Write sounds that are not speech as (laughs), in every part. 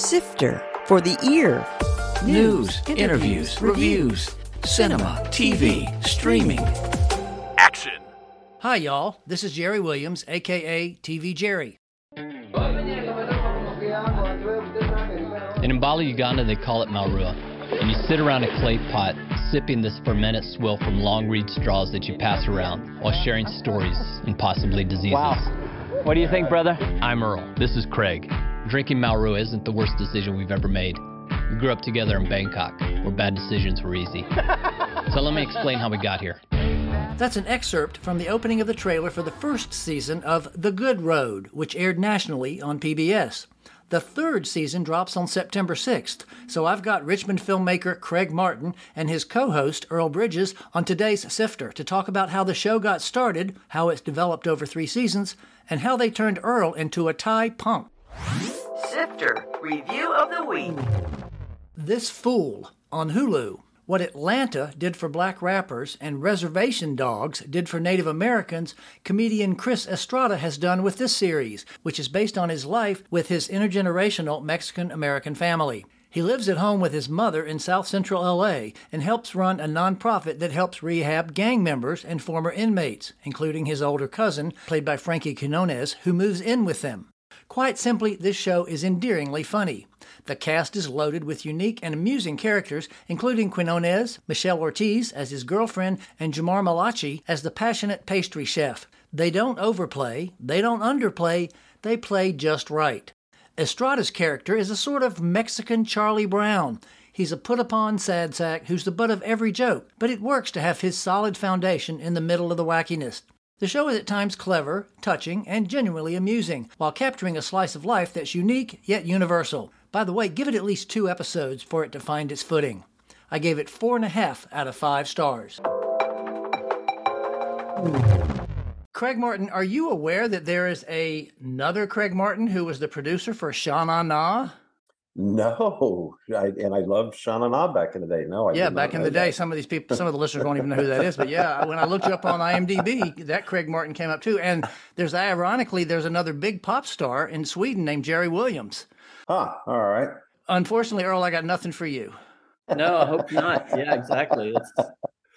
Sifter for the ear. News, interviews, reviews, cinema, TV, streaming. Action. Hi, y'all. This is Jerry Williams, aka TV Jerry. In Mbale, Uganda, they call it Malrua. And you sit around a clay pot, sipping this fermented swill from long reed straws that you pass around while sharing stories and possibly diseases. Wow. What do you think, brother? I'm Earl. This is Craig. Drinking Marua isn't the worst decision we've ever made. We grew up together in Bangkok, where bad decisions were easy. so let me explain how we got here. That's an excerpt from the opening of the trailer for the first season of The Good Road, which aired nationally on PBS. The third season drops on September 6th, so I've got Richmond filmmaker Craig Martin and his co host Earl Bridges on today's Sifter to talk about how the show got started, how it's developed over three seasons, and how they turned Earl into a Thai punk. Sifter Review of the Week. This Fool on Hulu. What Atlanta did for black rappers and Reservation Dogs did for Native Americans, comedian Chris Estrada has done with this series, which is based on his life with his intergenerational Mexican American family. He lives at home with his mother in South Central LA and helps run a nonprofit that helps rehab gang members and former inmates, including his older cousin, played by Frankie Quinones, who moves in with them. Quite simply, this show is endearingly funny. The cast is loaded with unique and amusing characters, including Quinones, Michelle Ortiz as his girlfriend, and Jamar Malachi as the passionate pastry chef. They don't overplay, they don't underplay, they play just right. Estrada's character is a sort of Mexican Charlie Brown. He's a put upon sad sack who's the butt of every joke, but it works to have his solid foundation in the middle of the wackiness. The show is at times clever, touching, and genuinely amusing, while capturing a slice of life that's unique yet universal. By the way, give it at least two episodes for it to find its footing. I gave it four and a half out of five stars. Craig Martin, are you aware that there is a, another Craig Martin who was the producer for Sha Na Na? No, (laughs) I, and I loved Shauna Na back in the day. No, I yeah, back in the day, that. some of these people, some of the listeners won't even know who that is. But (laughs) yeah, when I looked you up on IMDb, that Craig Martin came up too. And there's ironically, there's another big pop star in Sweden named Jerry Williams. Huh, all right. Unfortunately, Earl, I got nothing for you. No, I hope not. Yeah, exactly. It's (laughs) a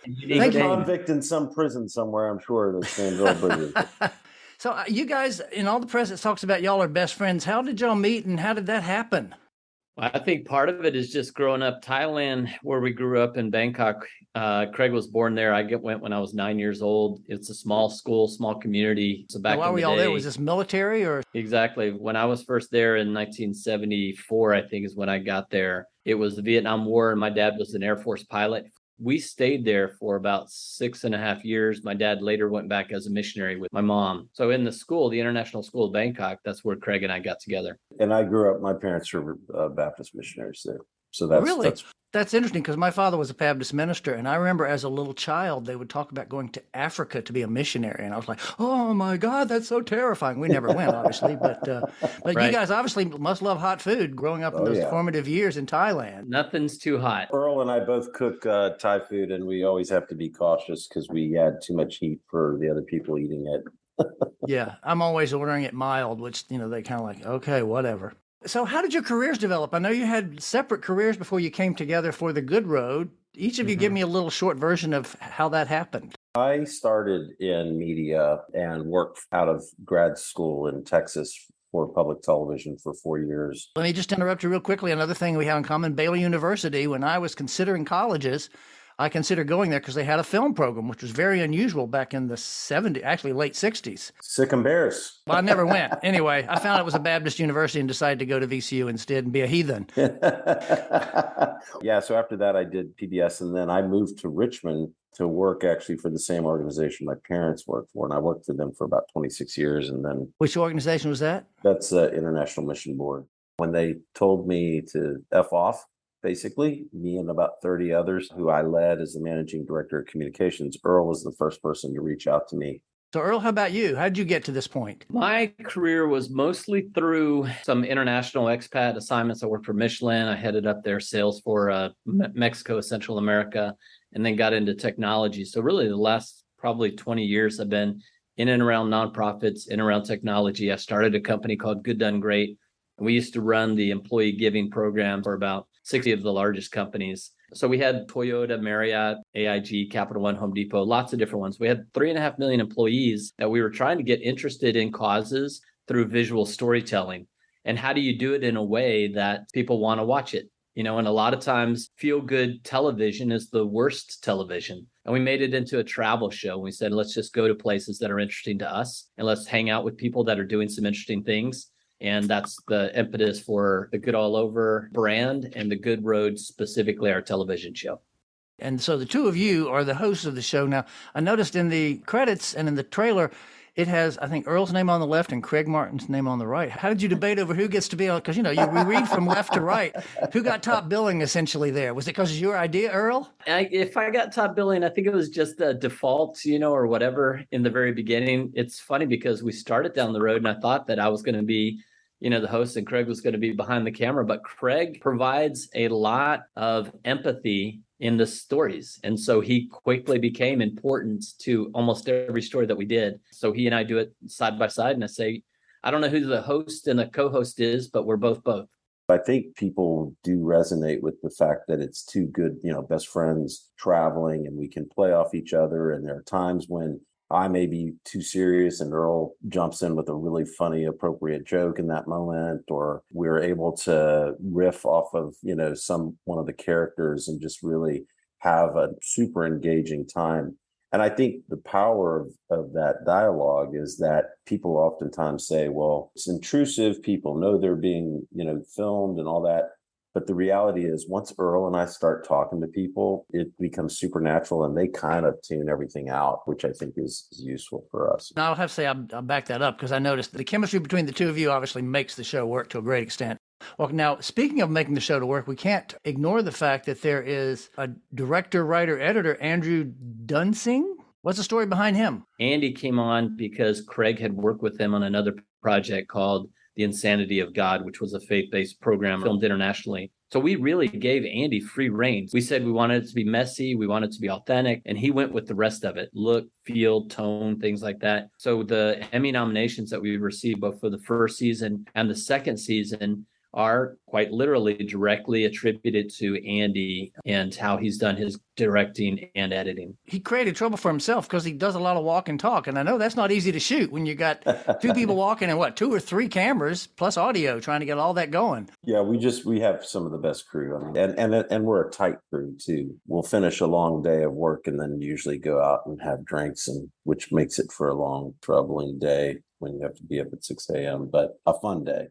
Thank He's you. convict in some prison somewhere, I'm sure. That's named Earl Bridges. So uh, you guys, in all the press, it talks about y'all are best friends. How did y'all meet, and how did that happen? I think part of it is just growing up Thailand, where we grew up in Bangkok. Uh, Craig was born there. I get, went when I was nine years old. It's a small school, small community. So back Why in were the y'all day, there? Was this military or? Exactly. When I was first there in 1974, I think is when I got there. It was the Vietnam War, and my dad was an Air Force pilot. We stayed there for about six and a half years. My dad later went back as a missionary with my mom. So in the school, the International School of Bangkok, that's where Craig and I got together. and I grew up, my parents were uh, Baptist missionaries there. So that's, really? that's That's interesting because my father was a Baptist minister, and I remember as a little child they would talk about going to Africa to be a missionary, and I was like, "Oh my God, that's so terrifying." We never went, obviously, (laughs) but uh, but you guys obviously must love hot food. Growing up in Oh, those yeah. formative years in Thailand, Nothing's too hot. Earl and I both cook uh, Thai food, and we always have to be cautious because we add too much heat for the other people eating it. (laughs) yeah, I'm always ordering it mild, which you know they kind of like, okay, whatever. So, how did your careers develop? I know you had separate careers before you came together for the Good Road. Each of you give mm-hmm. me a little short version of how that happened. I started in media and worked out of grad school in Texas for public television for four years. Let me just interrupt you real quickly. Another thing we have in common Baylor University, when I was considering colleges, I considered going there because they had a film program, which was very unusual back in the 70s, actually late 60s. Sic 'em Bears. (laughs) Well, I never went. Anyway, I found it was a Baptist university and decided to go to VCU instead and be a heathen. (laughs) yeah, so after that, I did PBS, and then I moved to Richmond to work actually for the same organization my parents worked for, and I worked for them for about 26 years, and then Which organization was that? that's uh, International Mission Board. When they told me to f off, basically, me and about 30 others who I led as the managing director of communications, Earl was the first person to reach out to me So, Earl, how about you? How did you get to this point? My career was mostly through some international expat assignments. I worked for Michelin. I headed up their sales for uh, Mexico, Central America, and then got into technology. So, really, the last probably 20 years, I've been in and around nonprofits, in and around technology. I started a company called Good Done Great. And we used to run the employee giving program for about 60 of the largest companies. So we had Toyota, Marriott, AIG, Capital One, Home Depot, lots of different ones. We had three and a half million employees that we were trying to get interested in causes through visual storytelling. And how do you do it in a way that people want to watch it? You know, and a lot of times feel good television is the worst television. And we made it into a travel show. We said, let's just go to places that are interesting to us and let's hang out with people that are doing some interesting things. And that's the impetus for the Good All Over brand and the Good Road, specifically our television show. And so the two of you are the hosts of the show. Now, I noticed in the credits and in the trailer, it has, I think, Earl's name on the left and Craig Martin's name on the right. How did you debate over who gets to be on? Because, you know, you, we read from left to right. Who got top billing essentially there? Was it because your idea, Earl? I, if I got top billing, I think it was just the default, you know, or whatever in the very beginning. It's funny because we started down the road and I thought that I was going to be you know the host and craig was going to be behind the camera but craig provides a lot of empathy in the stories. And so he quickly became important to almost every story that we did. So he and I do it side by side. And I say, I don't know who the host and the co host is, but we're both both. I think people do resonate with the fact that it's two good, you know, best friends traveling and we can play off each other. And there are times when I may be too serious and Earl jumps in with a really funny, appropriate joke in that moment, or we're able to riff off of, you know, some one of the characters and just really have a super engaging time. And I think the power of, of that dialogue is that people oftentimes say, well, it's intrusive. People know they're being, you know, filmed and all that. But the reality is, once Earl and I start talking to people, it becomes supernatural and they kind of tune everything out, which I think is, is useful for us. Now, I'll have to say, I'll, I'll back that up because I noticed the chemistry between the two of you obviously makes the show work to a great extent. Well, now, speaking of making the show to work, we can't ignore the fact that there is a director, writer, editor, Andrew Dunsing. What's the story behind him? Andy came on because Craig had worked with him on another project called the Insanity of God, which was a faith based program filmed internationally. So we really gave Andy free reign. We said we wanted it to be messy, we wanted it to be authentic, and he went with the rest of it look, feel, tone, things like that. So the Emmy nominations that we received both for the first season and the second season are quite literally directly attributed to Andy and how he's done his directing and editing. He created trouble for himself because he does a lot of walk and talk. And I know that's not easy to shoot when you got two (laughs) people walking and what, two or three cameras plus audio trying to get all that going. Yeah, we just we have some of the best crew. I mean, and and and we're a tight crew too. We'll finish a long day of work and then usually go out and have drinks and which makes it for a long, troubling day when you have to be up at 6 a.m. But a fun day.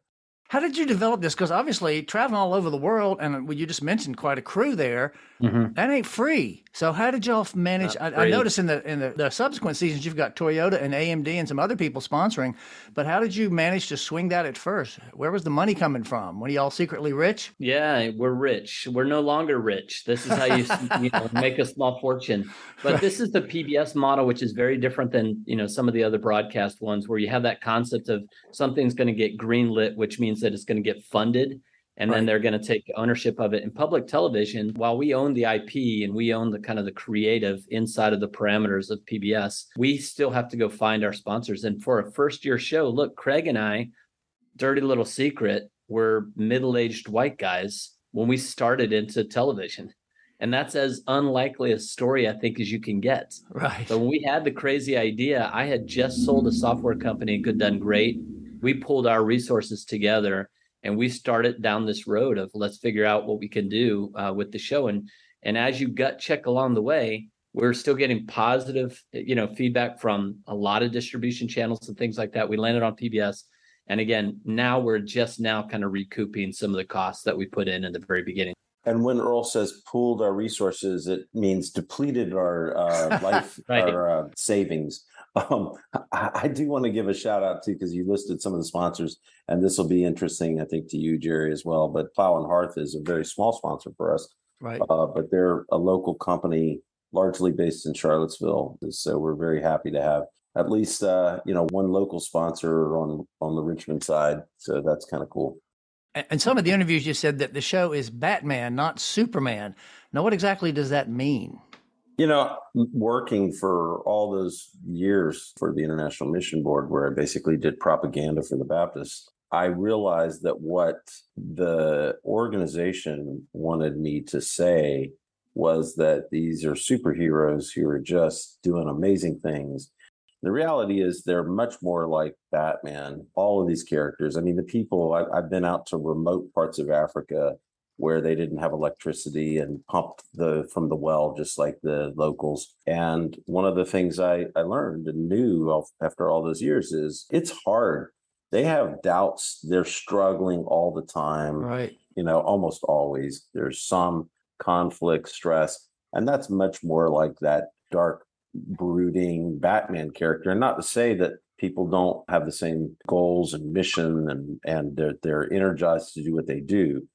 How did you develop this? Because obviously, traveling all over the world, and uh, you just mentioned quite a crew there, mm-hmm. that ain't free. So, how did y'all manage? I, I, noticed in the in the, the, subsequent seasons, you've got Toyota and AMD and some other people sponsoring. But how did you manage to swing that at first? Where was the money coming from? Were y'all secretly rich? Yeah, we're rich. We're no longer rich. This is how you, you know, (laughs) make a small fortune. But this is the PBS model, which is very different than you know some of the other broadcast ones, where you have that concept of something's going to get greenlit, which means that it's going to get funded and right. then they're going to take ownership of it in public television while we own the ip and we own the kind of the creative inside of the parameters of pbs we still have to go find our sponsors. And for a first year show look craig and i dirty little secret were middle-aged white guys when we started into television. And that's as unlikely a story i think as you can get. Right. So when we had the crazy idea i had just sold a software company and good done great. We pulled our resources together and we started down this road of let's figure out what we can do uh, with the show and and as you gut check along the way we're still getting positive you know feedback from a lot of distribution channels and things like that we landed on pbs and again now we're just now kind of recouping some of the costs that we put in in the very beginning and when Earl says pooled our resources, it means depleted our uh, (laughs) life, right. our uh, savings. Um, I, I, do want to give a shout out to because you listed some of the sponsors, and this will be interesting, I think, to you, Jerry, as well. But Plow and Hearth is a very small sponsor for us, right? Uh, but they're a local company, largely based in Charlottesville, so we're very happy to have at least uh, you know one local sponsor on on the Richmond side. So that's kind of cool. And some of the interviews you said that the show is Batman, not Superman. Now, what exactly does that mean? You know, working for all those years for the International Mission Board, where I basically did propaganda for the Baptists, I realized that what the organization wanted me to say was that these are superheroes who are just doing amazing things. The reality is they're much more like Batman, all of these characters. I mean, the people, I, I've been out to remote parts of Africa where they didn't have electricity and pumped the from the well just like the locals. And one of the things i i learned and knew after all those years is it's hard. They have doubts. They're struggling all the time. Right. you know almost always there's some conflict stress and that's much more like that dark brooding batman character. And not to say that people don't have the same goals and mission and and they're, they're energized to do what they do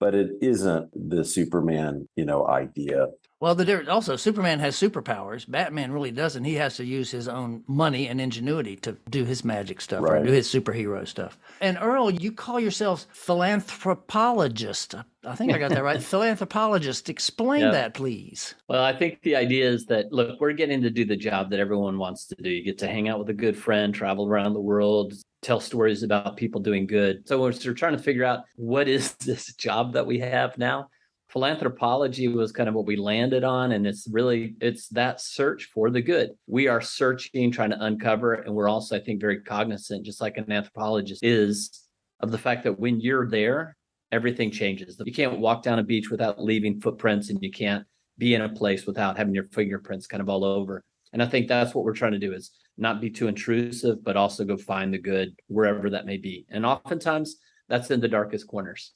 but it isn't the superman you know idea Well, the difference also Superman has superpowers. Batman really doesn't. He has to use his own money and ingenuity to do his magic stuff or do his superhero stuff. And Earl, you call yourself philanthropologist. I think I got that right. (laughs) philanthropologist. Explain Yeah. that, please. Well, I think the idea is that look, we're getting to do the job that everyone wants to do. You get to hang out with a good friend, travel around the world, tell stories about people doing good. So we're trying to figure out what is (laughs) this job that we have now. Philanthropology was kind of what we landed on, and it's really it's that search for the good. We are searching, trying to uncover, and we're also, I think, very cognizant, just like an anthropologist is, of the fact that when you're there, everything changes. You can't walk down a beach without leaving footprints, and you can't be in a place without having your fingerprints kind of all over. And I think that's what we're trying to do is not be too intrusive, but also go find the good wherever that may be. And oftentimes that's in the darkest corners.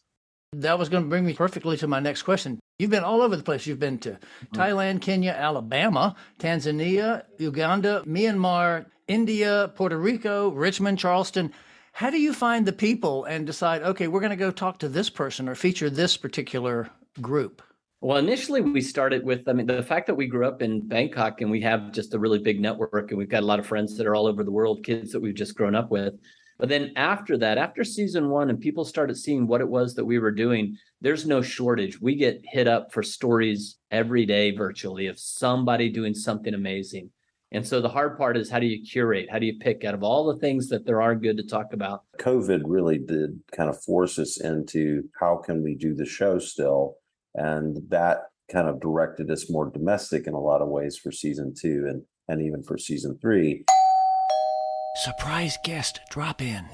That was going to bring me perfectly to my next question. You've been all over the place. You've been to mm-hmm. Thailand, Kenya, Alabama, Tanzania, Uganda, Myanmar, India, Puerto Rico, Richmond, Charleston. How do you find the people and decide, okay, we're going to go talk to this person or feature this particular group? Well, initially we started with, I mean, the fact that we grew up in Bangkok and we have just a really big network and we've got a lot of friends that are all over the world, kids that we've just grown up with. But then after that, after season one, and people started seeing what it was that we were doing, there's no shortage. We get hit up for stories every day virtually of somebody doing something amazing. And so the hard part is how do you curate? How do you pick out of all the things that there are good to talk about? covid really did kind of force us into how can we do the show still and that kind of directed us more domestic in a lot of ways for season two and and even for season three Surprise guest drop in.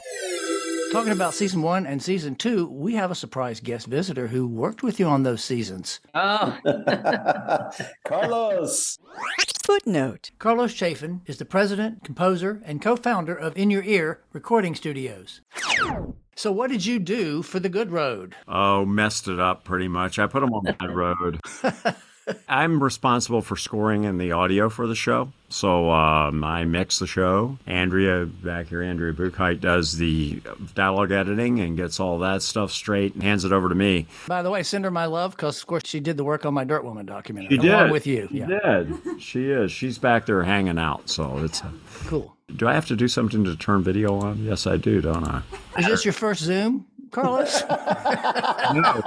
Talking about season one and season two, we have a surprise guest visitor who worked with you on those seasons. Oh, (laughs) carlos Footnote Carlos Chafin is the president, composer, and co founder of In Your Ear Recording Studios. So, what did you do for The Good Road? Oh, messed it up pretty much. I put them on that road. (laughs) I'm responsible for scoring and the audio for the show. So um, I mix the show. Andrea, back here, Andrea Buchheit, does the dialogue editing and gets all that stuff straight and hands it over to me. By the way, send her my love because, of course, she did the work on my Dirt Woman documentary. She along did. with you. She Yeah. did. She is. She's back there hanging out. So it's. Cool. Do I have to do something to turn video on? Yes, I do, don't I? Is this your first Zoom, Carlos? (laughs) no,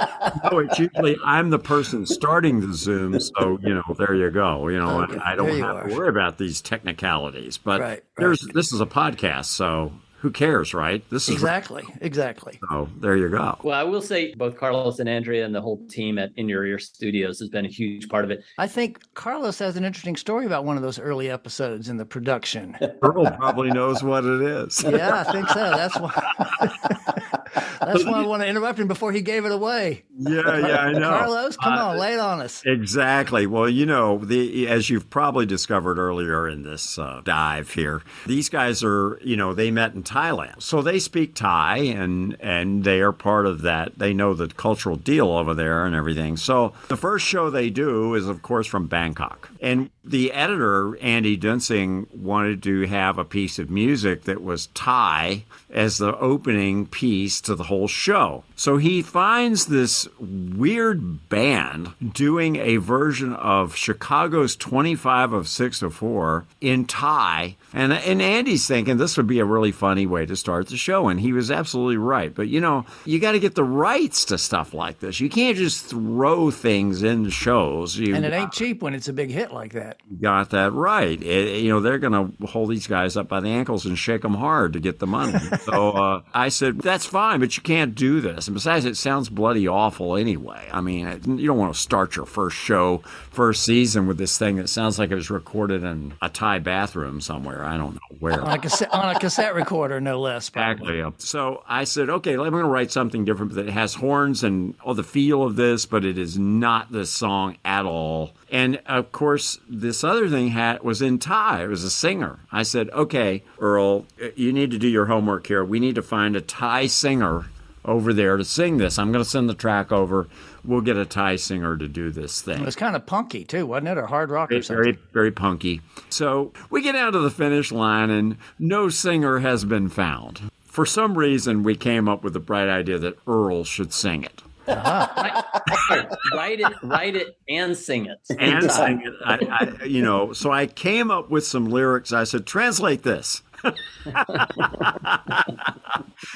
no, it's usually I'm the person starting the Zoom, so you know, there you go. You know, Okay, I don't have are. to worry about these technicalities. But Right, there's this is a podcast, so who cares, right? This is exactly. Exactly. So there you go. well, I will say both Carlos and Andrea and the whole team at In Your Ear Studios has been a huge part of it. I think Carlos has an interesting story about one of those early episodes in the production. (laughs) Earl probably knows what it is. Yeah, I think so. That's why. (laughs) That's why I want to interrupt him before he gave it away. Yeah, yeah, I know. Carlos, come Uh, on, lay it on us. Exactly. Well, you know, the as you've probably discovered earlier in this uh, dive here, these guys are, you know, they met in Thailand, so they speak Thai, and and they are part of that. They know the cultural deal over there and everything. So the first show they do is, of course, from Bangkok, and the editor Andy Dunsing wanted to have a piece of music that was Thai as the opening piece to the whole show. So he finds this weird band doing a version of Chicago's 25 or 6 to 4 in Thai. And, and Andy's thinking this would be a really funny way to start the show. And he was absolutely right. But you know, you got to get the rights to stuff like this. You can't just throw things in shows. You, And it ain't cheap when it's a big hit like that. got that right. It, you know, they're going to hold these guys up by the ankles and shake them hard to get the money. (laughs) so uh, I said, that's fine, but you can't do this. And besides, it sounds bloody awful anyway. I mean, you don't want to start your first show, first season with this thing that sounds like it was recorded in a Thai bathroom somewhere. I don't know where. on, a cassette, on a cassette recorder, no less. Probably. Exactly. So I said, okay, I'm going to write something different that has horns and all the feel of this, but it is not this song at all. And of course, this other thing had was in Thai. It was a singer. I said, okay, Earl, you need to do your homework here. We need to find a Thai singer over there to sing this. I'm going to send the track over. We'll get a Thai singer to do this thing. It was kind of punky too, wasn't it, or hard rock or something? Very, very punky. So we get out to the finish line, and no singer has been found. For some reason, we came up with the bright idea that Earl should sing it. Uh-huh. write it, write it, and sing it. And sing it. I, I, you know, so I came up with some lyrics. I said, translate this. (laughs)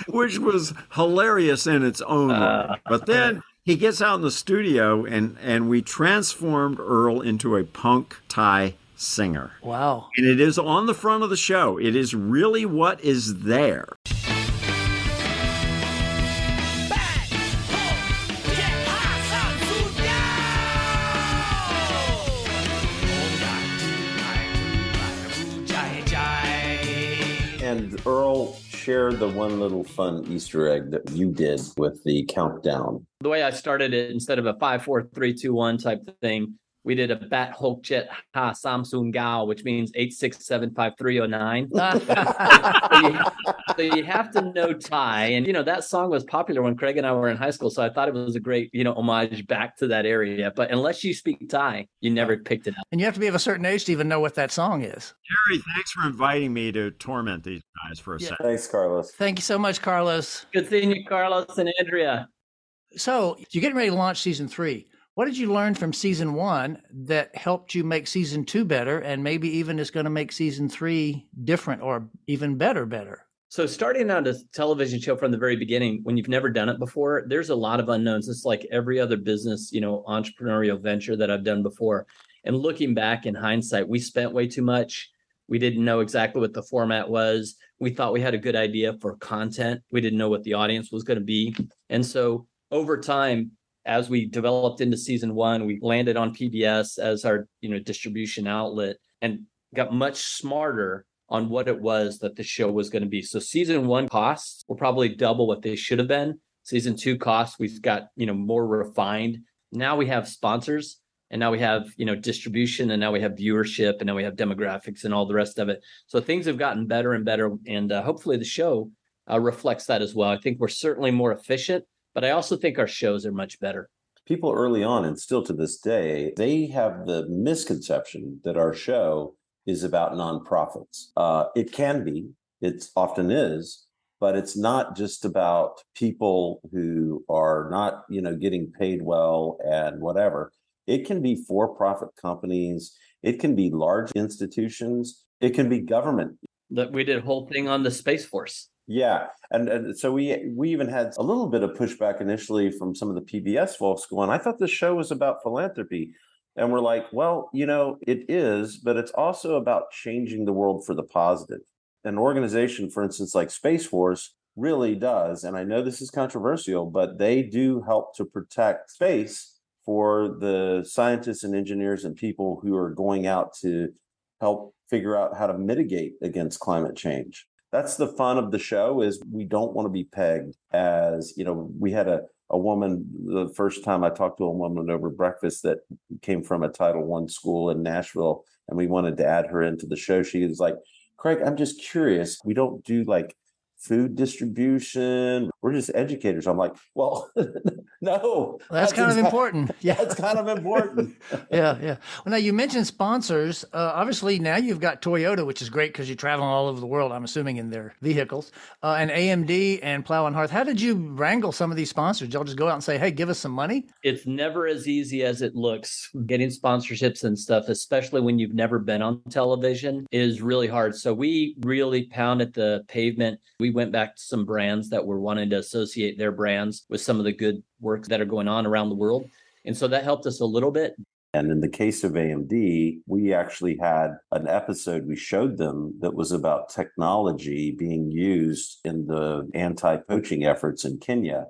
Which was hilarious in its own way. Uh, but then he gets out in the studio and and we transformed Earl into a punk Thai singer. Wow. And it is on the front of the show. It is really what is there. And Earl, share the one little fun Easter egg that you did with the countdown. The way I started it, instead of a five, four, three, two, one type thing, we did a bat hok jet ha samsung gao which means 8675309 (laughs) so, you, so you have to know thai and you know that song was popular when craig and i were in high school so i thought it was a great you know homage back to that area but unless you speak thai you never picked it up. And you have to be of a certain age to even know what that song is. Jerry thanks for inviting me to torment these guys for a yeah. second. Thanks carlos. Thank you so much carlos. Good seeing you carlos and andrea. So you're getting ready to launch season three what did you learn from season one that helped you make season two better and maybe even is going to make season three different or even better, better? So starting out a television show from the very beginning, when you've never done it before, there's a lot of unknowns. It's like every other business, you know, entrepreneurial venture that I've done before. And looking back in hindsight, we spent way too much. We didn't know exactly what the format was. We thought we had a good idea for content. We didn't know what the audience was going to be. And so over time, as we developed into season one, we landed on PBS as our you know distribution outlet and got much smarter on what it was that the show was going to be. So season one costs were probably double what they should have been. Season two costs we've got you know more refined. Now we have sponsors and now we have you know distribution and now we have viewership and now we have demographics and all the rest of it. So things have gotten better and better and uh, hopefully the show uh, reflects that as well. I think we're certainly more efficient but I also think our shows are much better. People early on and still to this day, they have the misconception that our show is about nonprofits. Uh, it can be, it often is, but it's not just about people who are not, you know, getting paid well and whatever. It can be for-profit companies. It can be large institutions. It can be government. That we did a whole thing on the Space Force. Yeah, and, and so we we even had a little bit of pushback initially from some of the PBS folks going, I thought the show was about philanthropy. And we're like, well, you know, it is, but it's also about changing the world for the positive. An organization, for instance, like Space Force really does, and I know this is controversial, but they do help to protect space for the scientists and engineers and people who are going out to help figure out how to mitigate against climate change that's the fun of the show is we don't want to be pegged as you know we had a a woman the first time i talked to a woman over breakfast that came from a title one school in nashville and we wanted to add her into the show she was like craig i'm just curious we don't do like food distribution. We're just educators. I'm like, well, (laughs) no. Well, that's, (laughs) that's, kind of important. Yeah, it's (laughs) kind of important. yeah, yeah. Well, now you mentioned sponsors. Uh, obviously, now you've got Toyota, which is great because you're traveling all over the world. I'm assuming in their vehicles, uh, and AMD and Plow and Hearth. How did you wrangle some of these sponsors? Did y'all just go out and say, "Hey, give us some money"? It's never as easy as it looks. Getting sponsorships and stuff, especially when you've never been on television, is really hard. So we really pounded the pavement. We went back to some brands that were wanting to associate their brands with some of the good work that are going on around the world. And so that helped us a little bit. And in the case of AMD, we actually had an episode we showed them that was about technology being used in the anti poaching efforts in Kenya.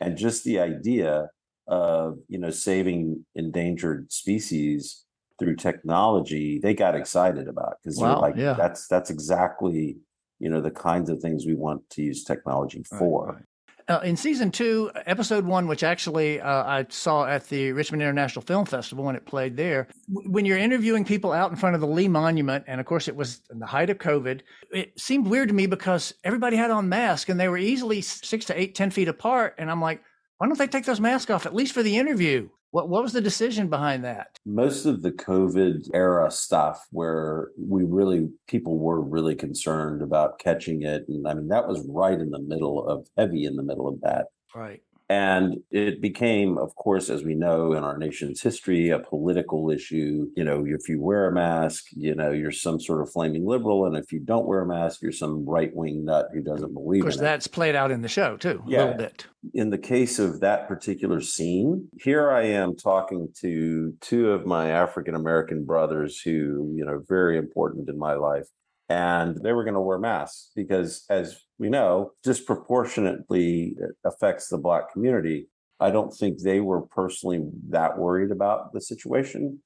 And just the idea of, you know, saving endangered species through technology, they got excited about because Wow, they're like, yeah. that's that's exactly, you know, the kinds of things we want to use technology for. Uh, in season two, episode one, which actually uh, I saw at the Richmond International Film Festival when it played there, w- when you're interviewing people out in front of the Lee Monument, and of course it was in the height of COVID, it seemed weird to me because everybody had on masks and they were easily six to eight, ten feet apart. And I'm like, why don't they take those masks off at least for the interview? What What was the decision behind that? most of the COVID era stuff where we really, people were really concerned about catching it. And I mean, that was right in the middle of heavy in the middle of that. Right. And it became, of course, as we know in our nation's history, a political issue. You know, if you wear a mask, you know, you're some sort of flaming liberal. And if you don't wear a mask, you're some right wing nut who doesn't believe Of course, in it that's played out in the show too, a Yeah. little bit. in the case of that particular scene, here I am talking to two of my African American brothers who, you know, very important in my life. And they were going to wear masks because, as we know, disproportionately affects the Black community. I don't think they were personally that worried about the situation.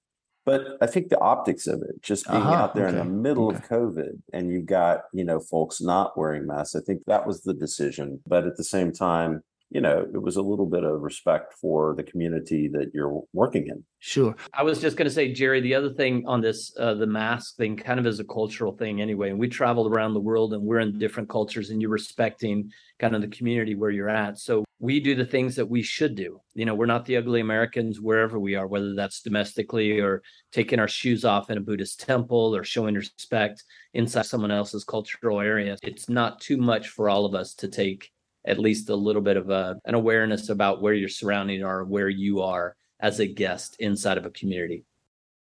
But I think the optics of it, just being Uh-huh, out there in the middle okay. of COVID and you've got, you know, folks not wearing masks, I think that was the decision. But at the same time, you know, it was a little bit of respect for the community that you're working in. Sure. I was just going to say, Jerry, the other thing on this, uh, the mask thing kind of is a cultural thing anyway. And we traveled around the world and we're in different cultures and you're respecting kind of the community where you're at. So we do the things that we should do. You know, we're not the ugly Americans wherever we are, whether that's domestically or taking our shoes off in a Buddhist temple or showing respect inside someone else's cultural area. It's not too much for all of us to take at least a little bit of a, an awareness about where your surrounding are, where you are as a guest inside of a community.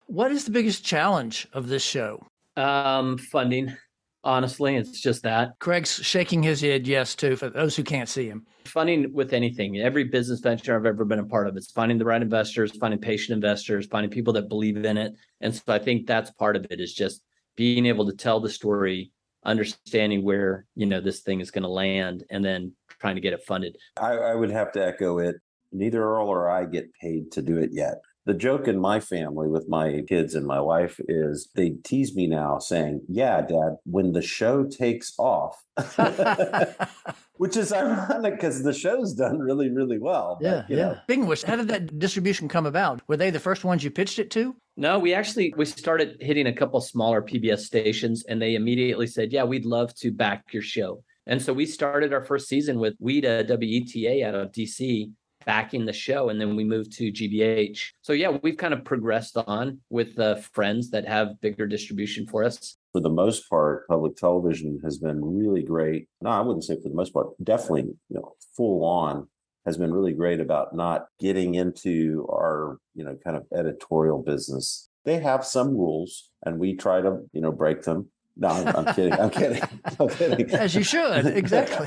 What is the biggest challenge of this show? Um, funding, honestly, it's just that Craig's shaking his head yes too for those who can't see him. funding with anything. Every business venture I've ever been a part of, it's finding the right investors, finding patient investors, finding people that believe in it. And so I think that's part of it is just being able to tell the story, understanding where you know this thing is going to land, and then trying to get it funded. I, I would have to echo it. Neither Earl or I get paid to do it yet. The joke in my family with my kids and my wife is they tease me now saying, Yeah, dad, when the show takes off, (laughs) which is ironic because the show's done really, really well. but, Yeah, you yeah. know, Speaking of which, how did that distribution come about? Were they the first ones you pitched it to? No, we actually we started hitting a couple smaller PBS stations, and they immediately said, "Yeah, we'd love to back your show." And so we started our first season with WETA WETA out of DC backing the show, and then we moved to GBH. So yeah, we've kind of progressed on with uh, friends that have bigger distribution for us. for the most part, public television has been really great. No, I wouldn't say for the most part, definitely, you know, full on has been really great about not getting into our, you know, kind of editorial business. They have some rules and we try to, you know, break them. No, I'm, I'm kidding. I'm kidding. (laughs) (laughs) I'm kidding. As you should, (laughs) exactly.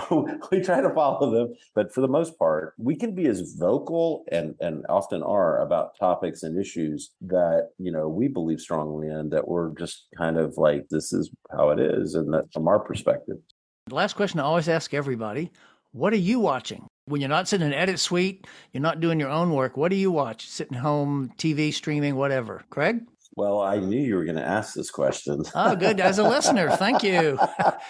we try to follow them, but for the most part, we can be as vocal and and often are about topics and issues that you know we believe strongly in. That we're just kind of like this is how it is, and that from our perspective. The last question I always ask everybody What are you watching? When you're not sitting in an edit suite, you're not doing your own work, what do you watch? Sitting home, TV, streaming, whatever. Craig? Well, I knew you were going to ask this question. Oh, good. As a listener, thank you. (laughs)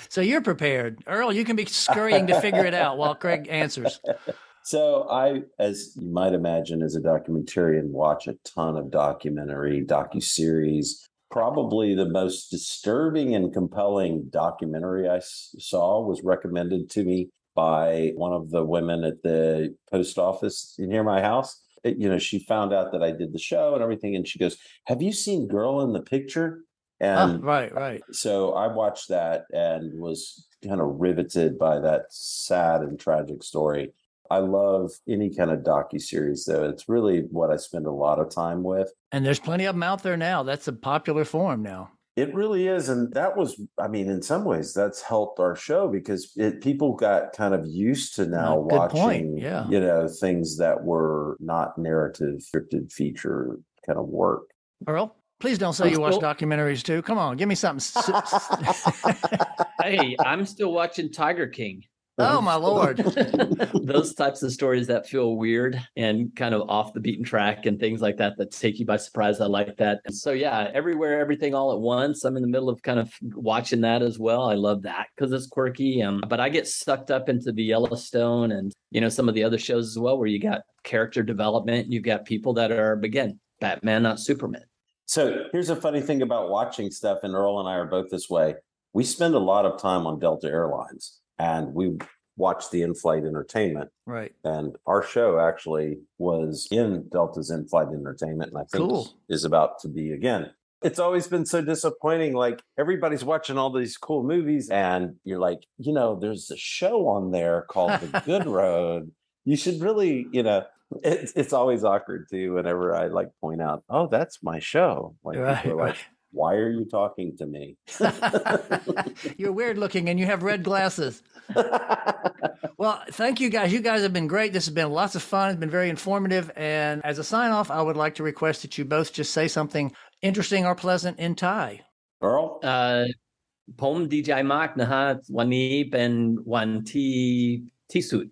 So you're prepared. Earl, you can be scurrying to figure it out while Craig answers. So I, as you might imagine, as a documentarian, watch a ton of documentary, docu-series. Probably the most disturbing and compelling documentary I saw was recommended to me by one of the women at the post office near my house. It- you know, she found out that I did the show and everything, and she goes, "Have you seen Girl in the Picture?" Ah, And right, right. so I watched that and was kind of riveted by that sad and tragic story. I love any kind of docu series, though. It's really what I spend a lot of time with. And there's plenty of them out there now. That's a popular form now. It really is, and that was, I mean, in some ways, that's helped our show because it, people got kind of used to now good point, watching, yeah. you know, things that were not narrative scripted feature kind of work. Earl, please don't say I'm you watch documentaries too. Come on, give me something. (laughs) (laughs) hey, I'm still watching Tiger King. Oh my lord! (laughs) Those types of stories that feel weird and kind of off the beaten track and things like that that take you by surprise. I like that. So yeah, everywhere, everything all at once. I'm in the middle of kind of watching that as well. I love that because it's quirky. Um, but I get sucked up into the Yellowstone and you know some of the other shows as well, where you got character development. You've got people that are again Batman, not Superman. So here's a funny thing about watching stuff, and Earl and I are both this way. We spend a lot of time on Delta Airlines and we watched the in flight entertainment. Right. And our show actually was in Delta's in flight entertainment, and I think Cool. is, about to be again. It's always been so disappointing. Like everybody's watching all these cool movies, and you're like, you know, there's a show on there called The (laughs) Good Road. You should really, you know, it's it's always awkward too. Whenever I like point out, oh, that's my show. Like Right, people are like, why are you talking to me? (laughs) You're weird looking and you have red glasses. (laughs) Well, thank you guys. You guys have been great. This has been lots of fun. It's been very informative. And as a sign off, I would like to request that you both just say something interesting or pleasant in Thai. Earl, Uh, ผมดีใจมากนะฮะวันนี้เป็นวันที่ที่สุด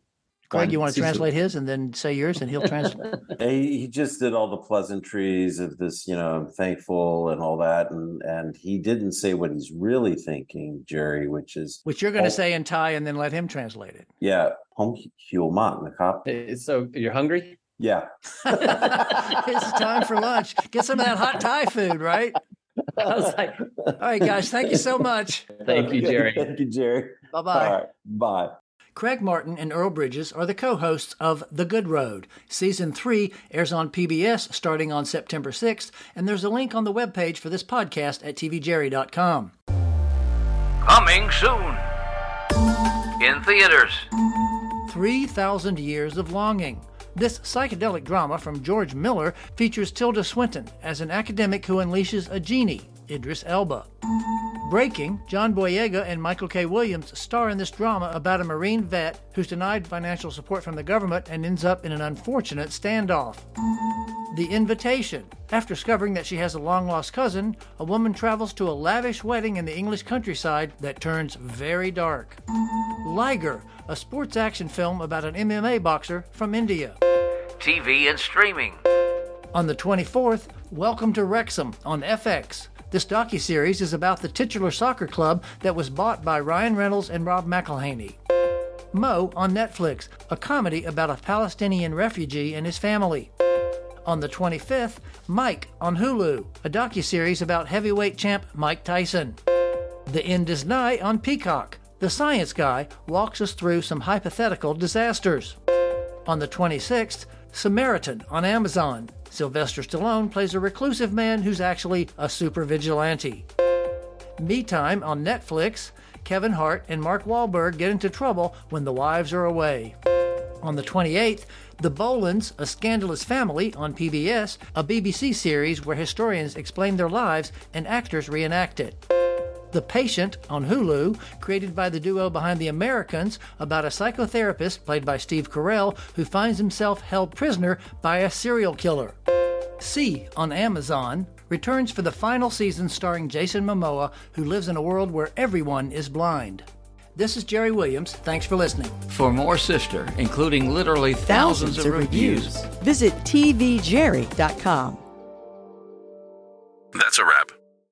Greg, you want to translate his and then say yours and he'll translate. (laughs) he, he just did all the pleasantries of this, you know, I'm thankful and all that, and and he didn't say what he's really thinking, Jerry, which is Which you're going to Oh. say in Thai and then let him translate it. yeah, home human, cop. So you're hungry? Yeah. (laughs) it's time for lunch. Get some of that hot Thai food, right? (laughs) I was like, All right, guys. Thank you so much. thank you, Jerry. Thank you, Jerry. Bye bye. All right. Bye. Craig Martin and Earl Bridges are the co hosts of The Good Road. Season 3 airs on PBS starting on September 6th, and there's a link on the webpage for this podcast at tvjerry.com. Coming soon. In theaters. 3,000 Years of Longing. This psychedelic drama from George Miller features Tilda Swinton as an academic who unleashes a genie, Idris Elba. Breaking, John Boyega and Michael K. Williams star in this drama about a Marine vet who's denied financial support from the government and ends up in an unfortunate standoff. The Invitation. After discovering that she has a long lost cousin, a woman travels to a lavish wedding in the English countryside that turns very dark. Liger, a sports action film about an MMA boxer from India. TV and streaming. On the 24th, Welcome to Wrexham on FX. This docuseries is about the titular soccer club that was bought by Ryan Reynolds and Rob McElhenney. Mo on Netflix, a comedy about a Palestinian refugee and his family. On the 25th, Mike on Hulu, a docuseries about heavyweight champ Mike Tyson. The End is Nye on Peacock. The science guy walks us through some hypothetical disasters. On the 26th, Samaritan on Amazon. Sylvester Stallone plays a reclusive man who's actually a super vigilante. Me Time on Netflix. Kevin Hart and Mark Wahlberg get into trouble when the wives are away. On the 28th, The Boleyns, A Scandalous Family on PBS, a BBC series where historians explain their lives and actors reenact it. The Patient on Hulu, created by the duo behind The Americans, about a psychotherapist played by Steve Carell who finds himself held prisoner by a serial killer. See on Amazon returns for the final season starring Jason Momoa, who lives in a world where everyone is blind. This is Jerry Williams. Thanks for listening. For more Sifter, including literally thousands, of reviews Visit tvjerry.com. That's a wrap.